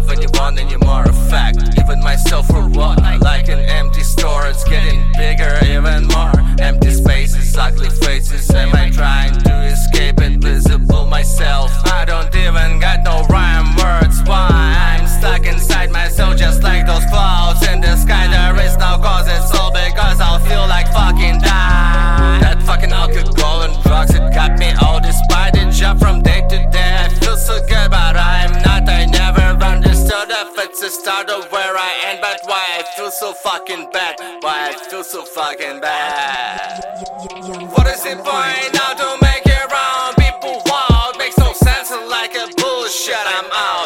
love anyone anymore. A fact, Not if it's the start of where I end, but why I feel so fucking bad. Why I feel so fucking bad. What is the point now to make it round? People wild, makes no sense, like a bullshit, I'm out.